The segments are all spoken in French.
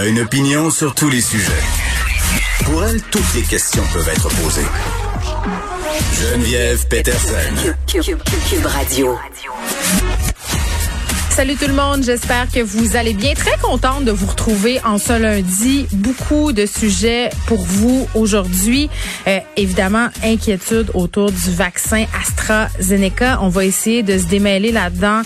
a une opinion sur tous les sujets. Pour elle, toutes les questions peuvent être posées. Geneviève Peterson. Cube Radio. Salut tout le monde, j'espère que vous allez bien. Très contente de vous retrouver en ce lundi. Beaucoup de sujets pour vous aujourd'hui. Euh, évidemment, inquiétude autour du vaccin AstraZeneca. On va essayer de se démêler là-dedans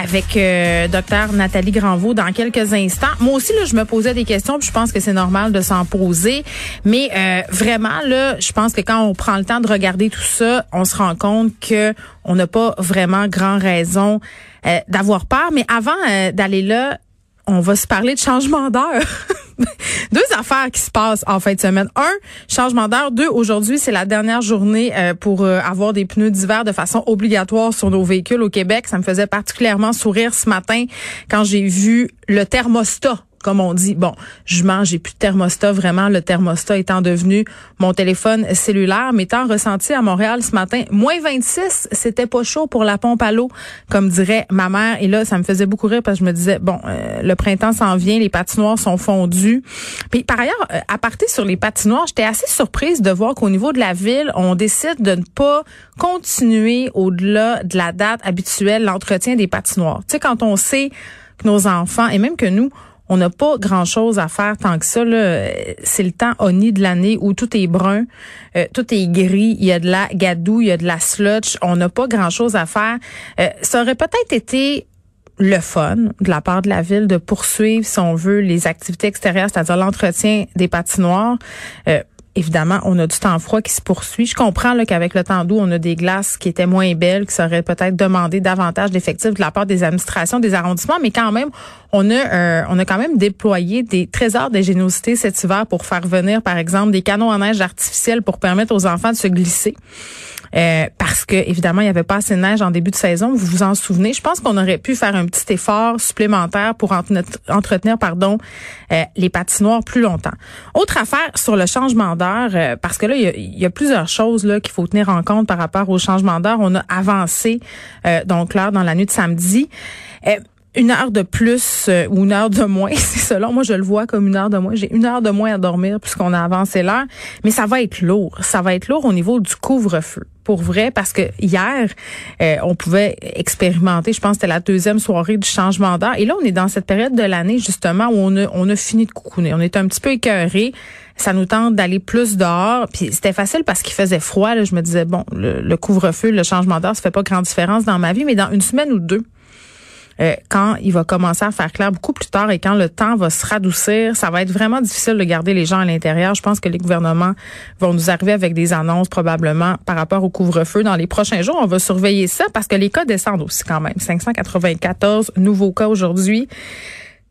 avec euh, docteur Nathalie Granvaux dans quelques instants. Moi aussi, là, je me posais des questions, puis je pense que c'est normal de s'en poser. Mais euh, vraiment, là, je pense que quand on prend le temps de regarder tout ça, on se rend compte que on n'a pas vraiment grand raison euh, d'avoir peur. Mais avant euh, d'aller là, on va se parler de changement d'heure. Deux affaires qui se passent en fin de semaine. Un, changement d'heure. Deux, aujourd'hui, c'est la dernière journée euh, pour avoir des pneus d'hiver de façon obligatoire sur nos véhicules au Québec. Ça me faisait particulièrement sourire ce matin quand j'ai vu le thermostat comme on dit, bon, je mange, j'ai plus de thermostat, vraiment, le thermostat étant devenu mon téléphone cellulaire, mais étant ressenti à Montréal ce matin, moins 26, c'était pas chaud pour la pompe à l'eau, comme dirait ma mère. Et là, ça me faisait beaucoup rire parce que je me disais, bon, euh, le printemps s'en vient, les patinoires sont fondues. Puis par ailleurs, euh, à partir sur les patinoires, j'étais assez surprise de voir qu'au niveau de la ville, on décide de ne pas continuer au-delà de la date habituelle l'entretien des patinoires. Tu sais, quand on sait que nos enfants, et même que nous, on n'a pas grand-chose à faire tant que ça. C'est le temps oni de l'année où tout est brun, euh, tout est gris, il y a de la gadoue, il y a de la sludge. On n'a pas grand-chose à faire. Euh, ça aurait peut-être été le fun de la part de la ville de poursuivre, si on veut, les activités extérieures, c'est-à-dire l'entretien des patinoires. Euh, évidemment, on a du temps froid qui se poursuit. Je comprends qu'avec le temps doux, on a des glaces qui étaient moins belles, qui seraient peut-être demandé davantage d'effectifs de la part des administrations, des arrondissements, mais quand même, on a euh, on a quand même déployé des trésors d'ingéniosité cet hiver pour faire venir, par exemple, des canons en neige artificiels pour permettre aux enfants de se glisser. Euh, parce que évidemment il y avait pas assez de neige en début de saison. Vous vous en souvenez? Je pense qu'on aurait pu faire un petit effort supplémentaire pour entretenir, pardon, euh, les patinoires plus longtemps. Autre affaire sur le changement d'heure, euh, parce que là il y a, plusieurs choses là qu'il faut tenir en compte par rapport au changement d'heure. On a avancé donc l'heure dans la nuit de samedi une heure de plus ou une heure de moins, c'est selon moi je le vois comme une heure de moins. J'ai une heure de moins à dormir puisqu'on a avancé l'heure, mais ça va être lourd. Ça va être lourd au niveau du couvre-feu pour vrai parce que hier, euh, on pouvait expérimenter, je pense que c'était la deuxième soirée du changement d'heure. Et là, on est dans cette période de l'année justement où on a, on a fini de coucouner. On est un petit peu écœuré. Ça nous tente d'aller plus dehors. Puis c'était facile parce qu'il faisait froid. Là. Je me disais, bon, le, le couvre-feu, le changement d'heure, ça fait pas grande différence dans ma vie, mais dans une semaine ou deux, euh, quand il va commencer à faire clair beaucoup plus tard et quand le temps va se radoucir, ça va être vraiment difficile de garder les gens à l'intérieur. Je pense que les gouvernements vont nous arriver avec des annonces probablement par rapport au couvre-feu dans les prochains jours. On va surveiller ça parce que les cas descendent aussi quand même. 594 nouveaux cas aujourd'hui.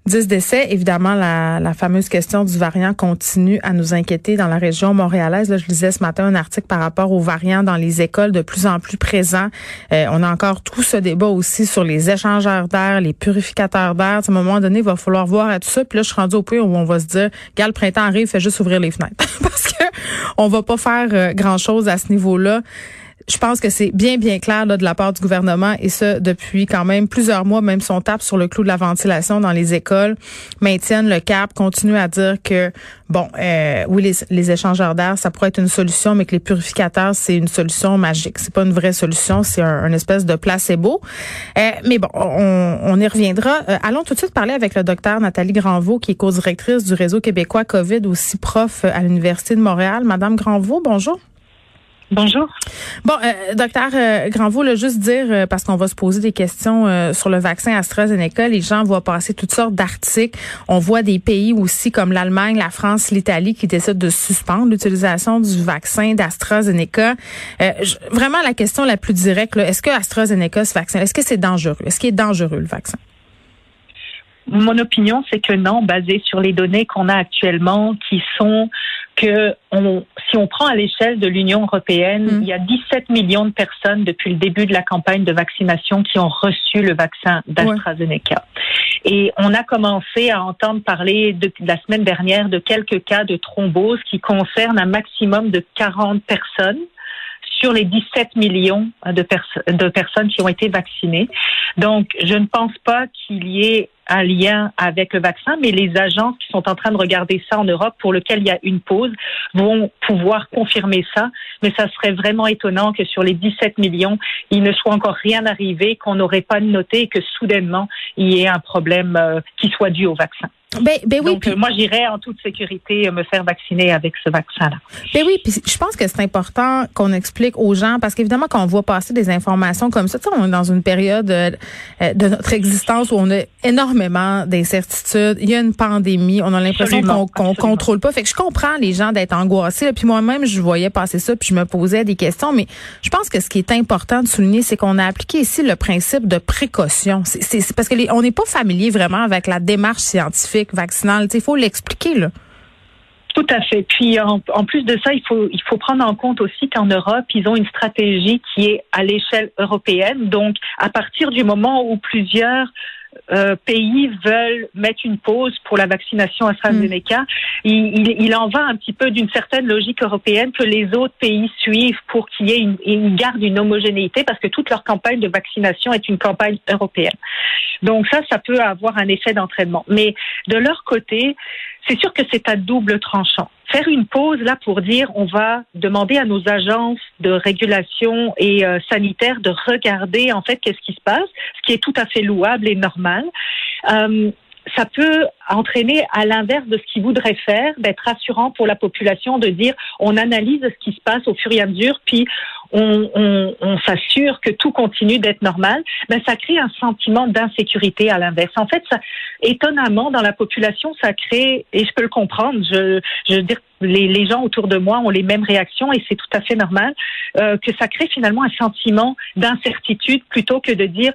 10 décès. Évidemment, la, la, fameuse question du variant continue à nous inquiéter dans la région montréalaise. Là, je lisais ce matin un article par rapport aux variants dans les écoles de plus en plus présents. Euh, on a encore tout ce débat aussi sur les échangeurs d'air, les purificateurs d'air. À un moment donné, il va falloir voir à tout ça. Puis là, je suis rendue au point où on va se dire, gars, le printemps arrive, fait juste ouvrir les fenêtres. Parce que on va pas faire euh, grand-chose à ce niveau-là je pense que c'est bien, bien clair de la part du gouvernement et ça depuis quand même plusieurs mois, même si on tape sur le clou de la ventilation dans les écoles, maintiennent le cap, continuent à dire que, bon, euh, oui, les, les échangeurs d'air, ça pourrait être une solution, mais que les purificateurs, c'est une solution magique. C'est pas une vraie solution, c'est un, espèce de placebo. Euh, mais bon, on, on y reviendra. Euh, allons tout de suite parler avec le docteur Nathalie Granvaux, qui est co-directrice du réseau québécois COVID, aussi prof à l'Université de Montréal. Madame Granvaux, bonjour. Bonjour. Bon, euh, docteur euh, Granvaux, le juste dire, euh, parce qu'on va se poser des questions euh, sur le vaccin AstraZeneca, les gens voient passer toutes sortes d'articles. On voit des pays aussi comme l'Allemagne, la France, l'Italie qui décident de suspendre l'utilisation du vaccin d'AstraZeneca. vraiment, la question la plus directe, est-ce que AstraZeneca, ce vaccin, est-ce que c'est dangereux? Est-ce qu'il est dangereux, le vaccin? Mon opinion, c'est que non, basé sur les données qu'on a actuellement, qui sont que on, si on prend à l'échelle de l'Union européenne, mm. il y a 17 millions de personnes depuis le début de la campagne de vaccination qui ont reçu le vaccin d'AstraZeneca. Et on a commencé à entendre parler de, la semaine dernière de quelques cas de thrombose qui concernent un maximum de 40 personnes sur les 17 millions de, de personnes qui ont été vaccinées. Donc, je ne pense pas qu'il y ait un lien avec le vaccin, mais les agences qui sont en train de regarder ça en Europe, pour lequel il y a une pause, vont pouvoir confirmer ça. Mais ça serait vraiment étonnant que sur les 17 millions, il ne soit encore rien arrivé, qu'on n'aurait pas noté que soudainement, il y ait un problème euh, qui soit dû au vaccin. Ben, ben oui. Donc, euh, moi, j'irai en toute sécurité me faire vacciner avec ce vaccin-là. Ben oui, puis je pense que c'est important qu'on explique aux gens, parce qu'évidemment, quand on voit passer des informations comme ça, on est dans une période euh, euh, de notre existence où on a énormément d'incertitudes. Il y a une pandémie, on a l'impression qu'on contrôle pas. Fait que je comprends les gens d'être angoissés. Puis moi-même, je voyais passer ça, puis je me posais des questions. Mais je pense que ce qui est important de souligner, c'est qu'on a appliqué ici le principe de précaution. C'est parce que on n'est pas familier vraiment avec la démarche scientifique vaccinale. Il faut l'expliquer. Tout à fait. Puis en, plus de ça, il faut il faut prendre en compte aussi qu'en Europe, ils ont une stratégie qui est à l'échelle européenne. Donc, à partir du moment où plusieurs euh, pays veulent mettre une pause pour la vaccination AstraZeneca. Mm. Il, il, en va un petit peu d'une certaine logique européenne que les autres pays suivent pour qu'il y ait une, une garde une homogénéité parce que toute leur campagne de vaccination est une campagne européenne. Donc ça, ça peut avoir un effet d'entraînement. Mais de leur côté, c'est sûr que c'est à double tranchant. Faire une pause là pour dire on va demander à nos agences de régulation et euh, sanitaire de regarder en fait qu'est-ce qui se passe, ce qui est tout à fait louable et normal. Euh, ça peut entraîner à l'inverse de ce qu'ils voudraient faire, d'être rassurant pour la population, de dire on analyse ce qui se passe au fur et à mesure, puis on, s'assure que tout continue d'être normal, ben ça crée un sentiment d'insécurité à l'inverse. En fait, étonnamment, dans la population, ça crée, et je peux le comprendre, je, veux dire, les, les gens autour de moi ont les mêmes réactions et c'est tout à fait normal, euh, que ça crée finalement un sentiment d'incertitude plutôt que de dire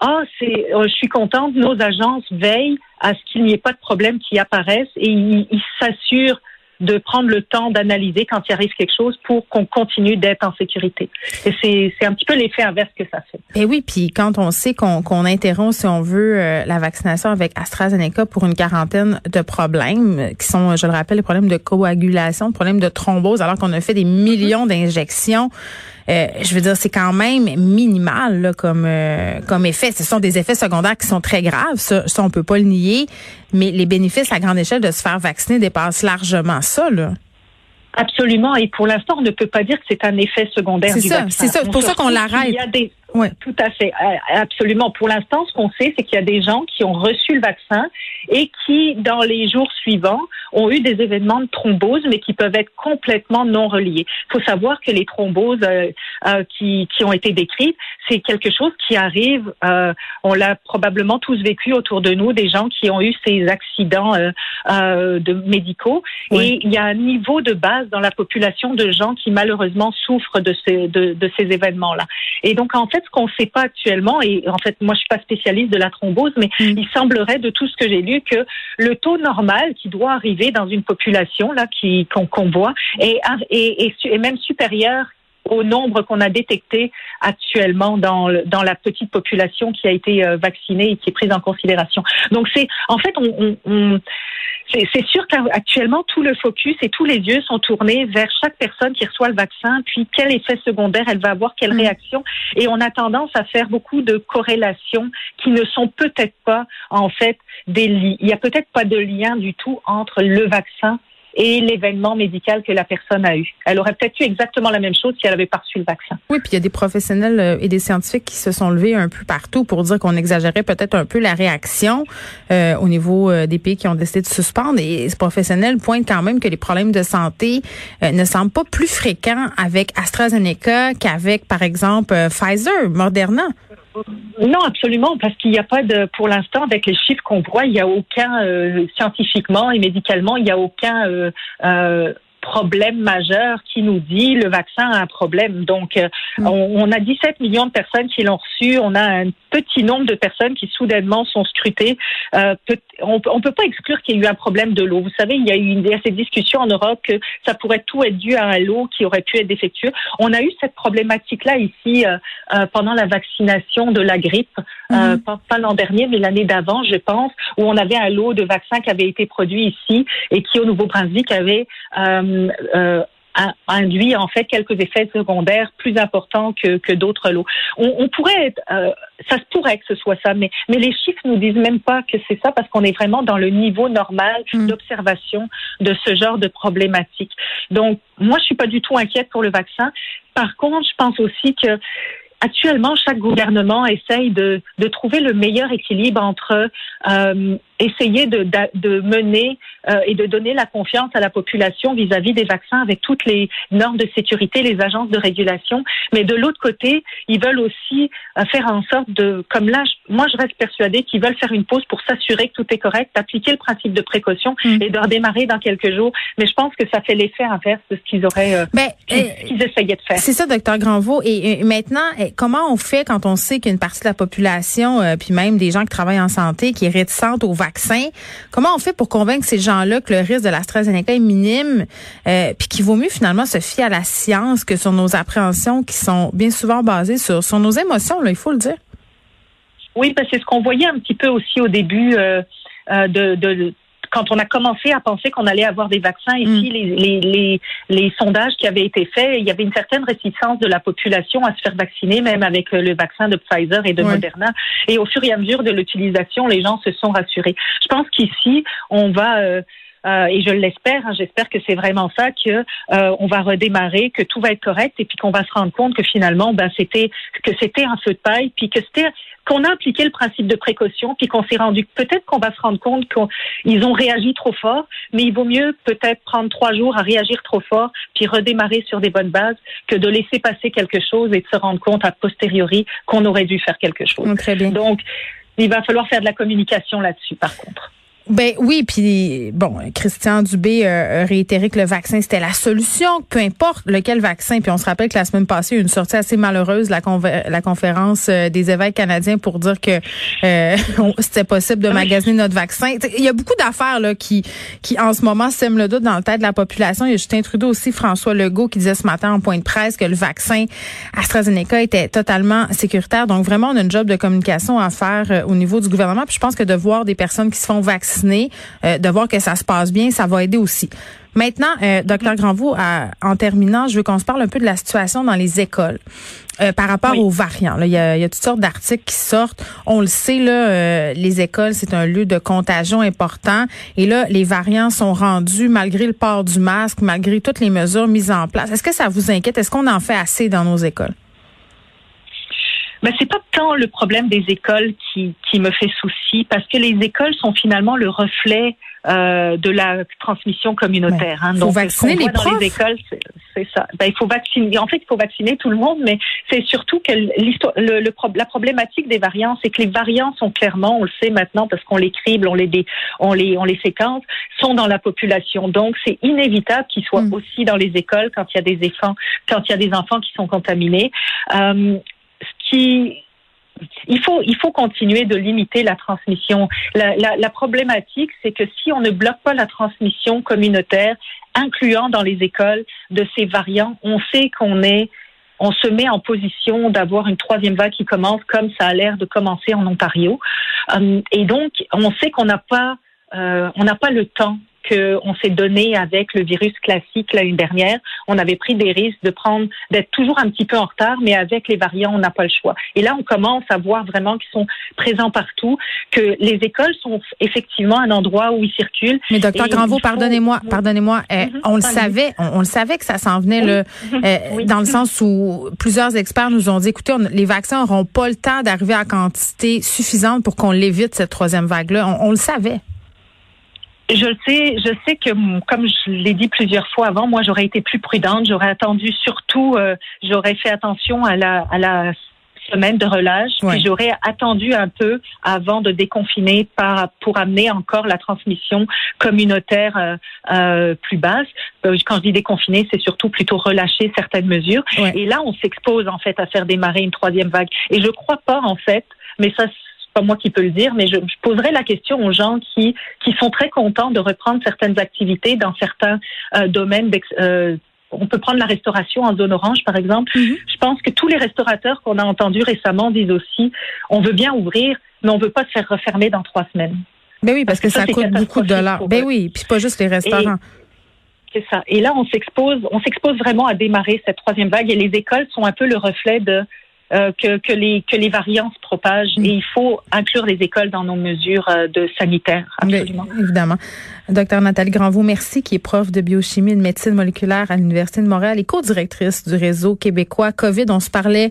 ah, c'est, euh, je suis contente, nos agences veillent à ce qu'il n'y ait pas de problème qui apparaissent et ils s'assurent de prendre le temps d'analyser quand il arrive quelque chose pour qu'on continue d'être en sécurité. Et c'est, c'est un petit peu l'effet inverse que ça fait. Et oui, puis quand on sait qu'on, qu'on interrompt, si on veut, euh, la vaccination avec AstraZeneca pour une quarantaine de problèmes qui sont, je le rappelle, les problèmes de coagulation, problèmes de thrombose, alors qu'on a fait des millions d'injections. Euh, je veux dire, c'est quand même minimal là, comme euh, comme effet. Ce sont des effets secondaires qui sont très graves, ça, ça on peut pas le nier. Mais les bénéfices à grande échelle de se faire vacciner dépassent largement ça. Là. Absolument. Et pour l'instant, on ne peut pas dire que c'est un effet secondaire du ça, C'est ça. C'est pour ça qu'on l'arrête. Oui, tout à fait. Absolument. Pour l'instant, ce qu'on sait, c'est qu'il y a des gens qui ont reçu le vaccin et qui, dans les jours suivants, ont eu des événements de thrombose, mais qui peuvent être complètement non reliés. Il faut savoir que les thromboses euh, euh, qui, qui ont été décrites, c'est quelque chose qui arrive, euh, on l'a probablement tous vécu autour de nous, des gens qui ont eu ces accidents de médicaux. Et il y a un niveau de base dans la population de gens qui malheureusement souffrent de ces, de, de ces événements-là. Et donc, en fait, ce qu'on ne sait pas actuellement, et en fait, moi, je suis pas spécialiste de la thrombose, mais mm. il semblerait de tout ce que j'ai lu que le taux normal qui doit arriver dans une population là qui qu'on voit est, est, est, même supérieur au nombre qu'on a détecté actuellement dans, dans la petite population qui a été euh, vaccinée et qui est prise en considération. Donc c'est en fait on, on, c'est sûr qu'actuellement tout le focus et tous les yeux sont tournés vers chaque personne qui reçoit le vaccin, puis quel effet secondaire elle va avoir, quelle mm. réaction, et on a tendance à faire beaucoup de corrélations qui ne sont peut-être pas en fait des liens. Il y a peut-être pas de lien du tout entre le vaccin et l'événement médical que la personne a eu. Elle aurait peut-être eu exactement la même chose si elle avait pas reçu le vaccin. Oui, puis il y a des professionnels euh, et des scientifiques qui se sont levés un peu partout pour dire qu'on exagérait peut-être un peu la réaction euh, au niveau euh, des pays qui ont décidé de suspendre. Et ces professionnels pointent quand même que les problèmes de santé ne semblent pas plus fréquents avec AstraZeneca qu'avec, par exemple, Pfizer, Moderna. Non, absolument, parce qu'il n'y a pas de, pour l'instant, avec les chiffres qu'on voit, il n'y a aucun euh, scientifiquement et médicalement, il n'y a aucun euh, euh, problème majeur qui nous dit le vaccin a un problème. Donc, euh, mm. on, a 17 millions de personnes qui l'ont reçu. On a un petit nombre de personnes qui soudainement sont scrutées. Euh, on ne peut pas exclure qu'il y ait eu un problème de l'eau. Vous savez, il y a eu une, cette discussion en Europe que ça pourrait tout être dû à l'eau qui aurait pu être défectueux. On a eu cette problématique-là ici euh, pendant la vaccination de la grippe, mm-hmm. pas, l'an dernier, mais l'année d'avant, je pense, où on avait un lot de vaccins qui avait été produit ici et qui, au Nouveau-Brunswick, avait euh, induit en fait quelques effets secondaires plus importants que, que d'autres lots. On, on pourrait être, euh, ça se pourrait que ce soit ça, mais, mais les chiffres nous disent même pas que c'est ça parce qu'on est vraiment dans le niveau normal mm. d'observation de ce genre de problématique. Donc, moi, je suis pas du tout inquiète pour le vaccin. Par contre, je pense aussi que actuellement, chaque gouvernement essaye de, de trouver le meilleur équilibre entre euh, essayer de, de, mener euh, et de donner la confiance à la population vis-à-vis des vaccins avec toutes les normes de sécurité, les agences de régulation. Mais de l'autre côté, ils veulent aussi euh, faire en sorte de, comme là, moi je reste persuadée qu'ils veulent faire une pause pour s'assurer que tout est correct, appliquer le principe de précaution mm. et de redémarrer dans quelques jours. Mais je pense que ça fait l'effet inverse de ce qu'ils auraient, euh, ben, qu'ils essayaient de faire. C'est ça, docteur Granvaux. Et, maintenant, comment on fait quand on sait qu'une partie de la population, puis même des gens qui travaillent en santé, qui est réticente aux vaccin. Comment on fait pour convaincre ces gens-là que le risque de l'AstraZeneca est minime, euh, puis qu'il vaut mieux finalement se fier à la science que sur nos appréhensions qui sont bien souvent basées sur, sur nos émotions, là, il faut le dire? Oui, parce que c'est ce qu'on voyait un petit peu aussi au début euh, euh, de, de quand on a commencé à penser qu'on allait avoir des vaccins ici, mm. les, les, les, sondages qui avaient été faits, il y avait une certaine réticence de la population à se faire vacciner, même avec le vaccin de Pfizer et de Moderna. Et au fur et à mesure de l'utilisation, les gens se sont rassurés. Je pense qu'ici, on va... Euh, euh, et je l'espère, hein, j'espère que c'est vraiment ça, que euh, on va redémarrer, que tout va être correct, et puis qu'on va se rendre compte que finalement, ben c'était que c'était un feu de paille, puis que c'était qu'on a appliqué le principe de précaution, puis qu'on s'est rendu, peut-être qu'on va se rendre compte qu'ils ont réagi trop fort, mais il vaut mieux peut-être prendre trois jours à réagir trop fort, puis redémarrer sur des bonnes bases, que de laisser passer quelque chose et de se rendre compte a posteriori qu'on aurait dû faire quelque chose. Très bien. Donc, il va falloir faire de la communication là-dessus, par contre. Ben oui, puis bon, Christian Dubé euh, a réitéré que le vaccin c'était la solution, peu importe lequel vaccin. Puis on se rappelle que la semaine passée, une sortie assez malheureuse la, la conférence euh, des évêques canadiens pour dire que euh, c'était possible de magasiner notre vaccin. Il y a beaucoup d'affaires là qui qui en ce moment sèment le doute dans le tête de la population. Il y a Justin Trudeau aussi, François Legault qui disait ce matin en point de presse que le vaccin AstraZeneca était totalement sécuritaire. Donc vraiment, on a une job de communication à faire au niveau du gouvernement. Puis je pense que de voir des personnes qui se font vacciner euh, de voir que ça se passe bien, ça va aider aussi. Maintenant, euh, docteur Granvaux, en terminant, je veux qu'on se parle un peu de la situation dans les écoles. Euh, par rapport aux variants. il, y a, toutes sortes d'articles qui sortent. On le sait, là, les écoles, c'est un lieu de contagion important. Et là, les variants sont rendus malgré le port du masque, malgré toutes les mesures mises en place. Est-ce que ça vous inquiète? Est-ce qu'on en fait assez dans nos écoles? Mais c'est pas tant le problème des écoles qui, qui me fait souci, parce que les écoles sont finalement le reflet euh, de la transmission communautaire. Hein. Donc, faut vacciner les dans les écoles, c'est ça. Ben, il faut vacciner. En fait, il faut vacciner tout le monde, mais c'est surtout que l'histoire, le, le, la problématique des variants, c'est que les variants sont clairement, on le sait maintenant parce qu'on les crible, on les, on les, on les séquence, sont dans la population. Donc, c'est inévitable qu'ils soient hmm. aussi dans les écoles quand il y a des enfants, quand il y a des enfants qui sont contaminés. Euh, il faut, il faut continuer de limiter la transmission. La, problématique, c'est que si on ne bloque pas la transmission communautaire, incluant dans les écoles de ces variants, on sait qu'on est on se met en position d'avoir une troisième vague qui commence comme ça a l'air de commencer en Ontario. Euh, et donc, on sait qu'on n'a pas, euh, n'a pas le temps qu'on s'est donné avec le virus classique l'année dernière. On avait pris des risques de prendre, d'être toujours un petit peu en retard, mais avec les variants, on n'a pas le choix. Et là, on commence à voir vraiment qu'ils sont présents partout, que les écoles sont effectivement un endroit où ils circulent. Mais docteur Granvaux, pardonnez-moi, pardonnez-moi, euh, mhm. on le savait, on, le savait que ça s'en venait le, mhm. euh, dans le sens où plusieurs experts nous ont dit, écoutez, les vaccins n'auront pas le temps d'arriver à quantité suffisante pour qu'on l'évite cette troisième vague-là. on le savait. Je le sais, je sais que comme je l'ai dit plusieurs fois avant, moi j'aurais été plus prudente, j'aurais attendu surtout, euh, j'aurais fait attention à la, à la semaine de relâche, puis j'aurais attendu un peu avant de déconfiner par, pour amener encore la transmission communautaire euh, euh plus basse. Euh, quand je dis déconfiner, c'est surtout plutôt relâcher certaines mesures. Et là, on s'expose en fait à faire démarrer une troisième vague. Et je crois pas en fait, mais ça pas moi qui peux le dire, mais je, je poserai la question aux gens qui, qui sont très contents de reprendre certaines activités dans certains euh, domaines. Euh, on peut prendre la restauration en zone orange, par exemple. Mm-hmm. Je pense que tous les restaurateurs qu'on a entendus récemment disent aussi, on veut bien ouvrir, mais on veut pas se faire refermer dans trois semaines. Ben oui, parce, que, ça, coûte beaucoup de dollars. Ben oui, puis pas juste les restaurants. C'est ça. Et là, on s'expose, on s'expose vraiment à démarrer cette troisième vague et les écoles sont un peu le reflet de euh, que, que, les, que les variants se propagent et il faut inclure les écoles dans nos mesures euh, de sanitaire, absolument. évidemment. Docteur Nathalie Granvaux, merci, qui est prof de biochimie et de médecine moléculaire à l'Université de Montréal et co-directrice du réseau québécois COVID. On se parlait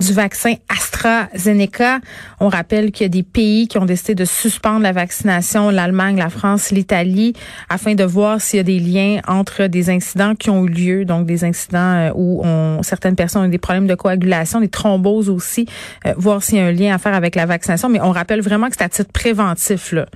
du vaccin AstraZeneca. On rappelle qu'il y a des pays qui ont décidé de suspendre la vaccination, l'Allemagne, la France, l'Italie, afin de voir s'il y a des liens entre des incidents qui ont eu lieu, donc des incidents euh, où on, certaines personnes ont des problèmes de coagulation, des thromboses aussi, euh, voir s'il y a un lien à faire avec la vaccination. Mais on rappelle vraiment que c'est à titre préventif. Là.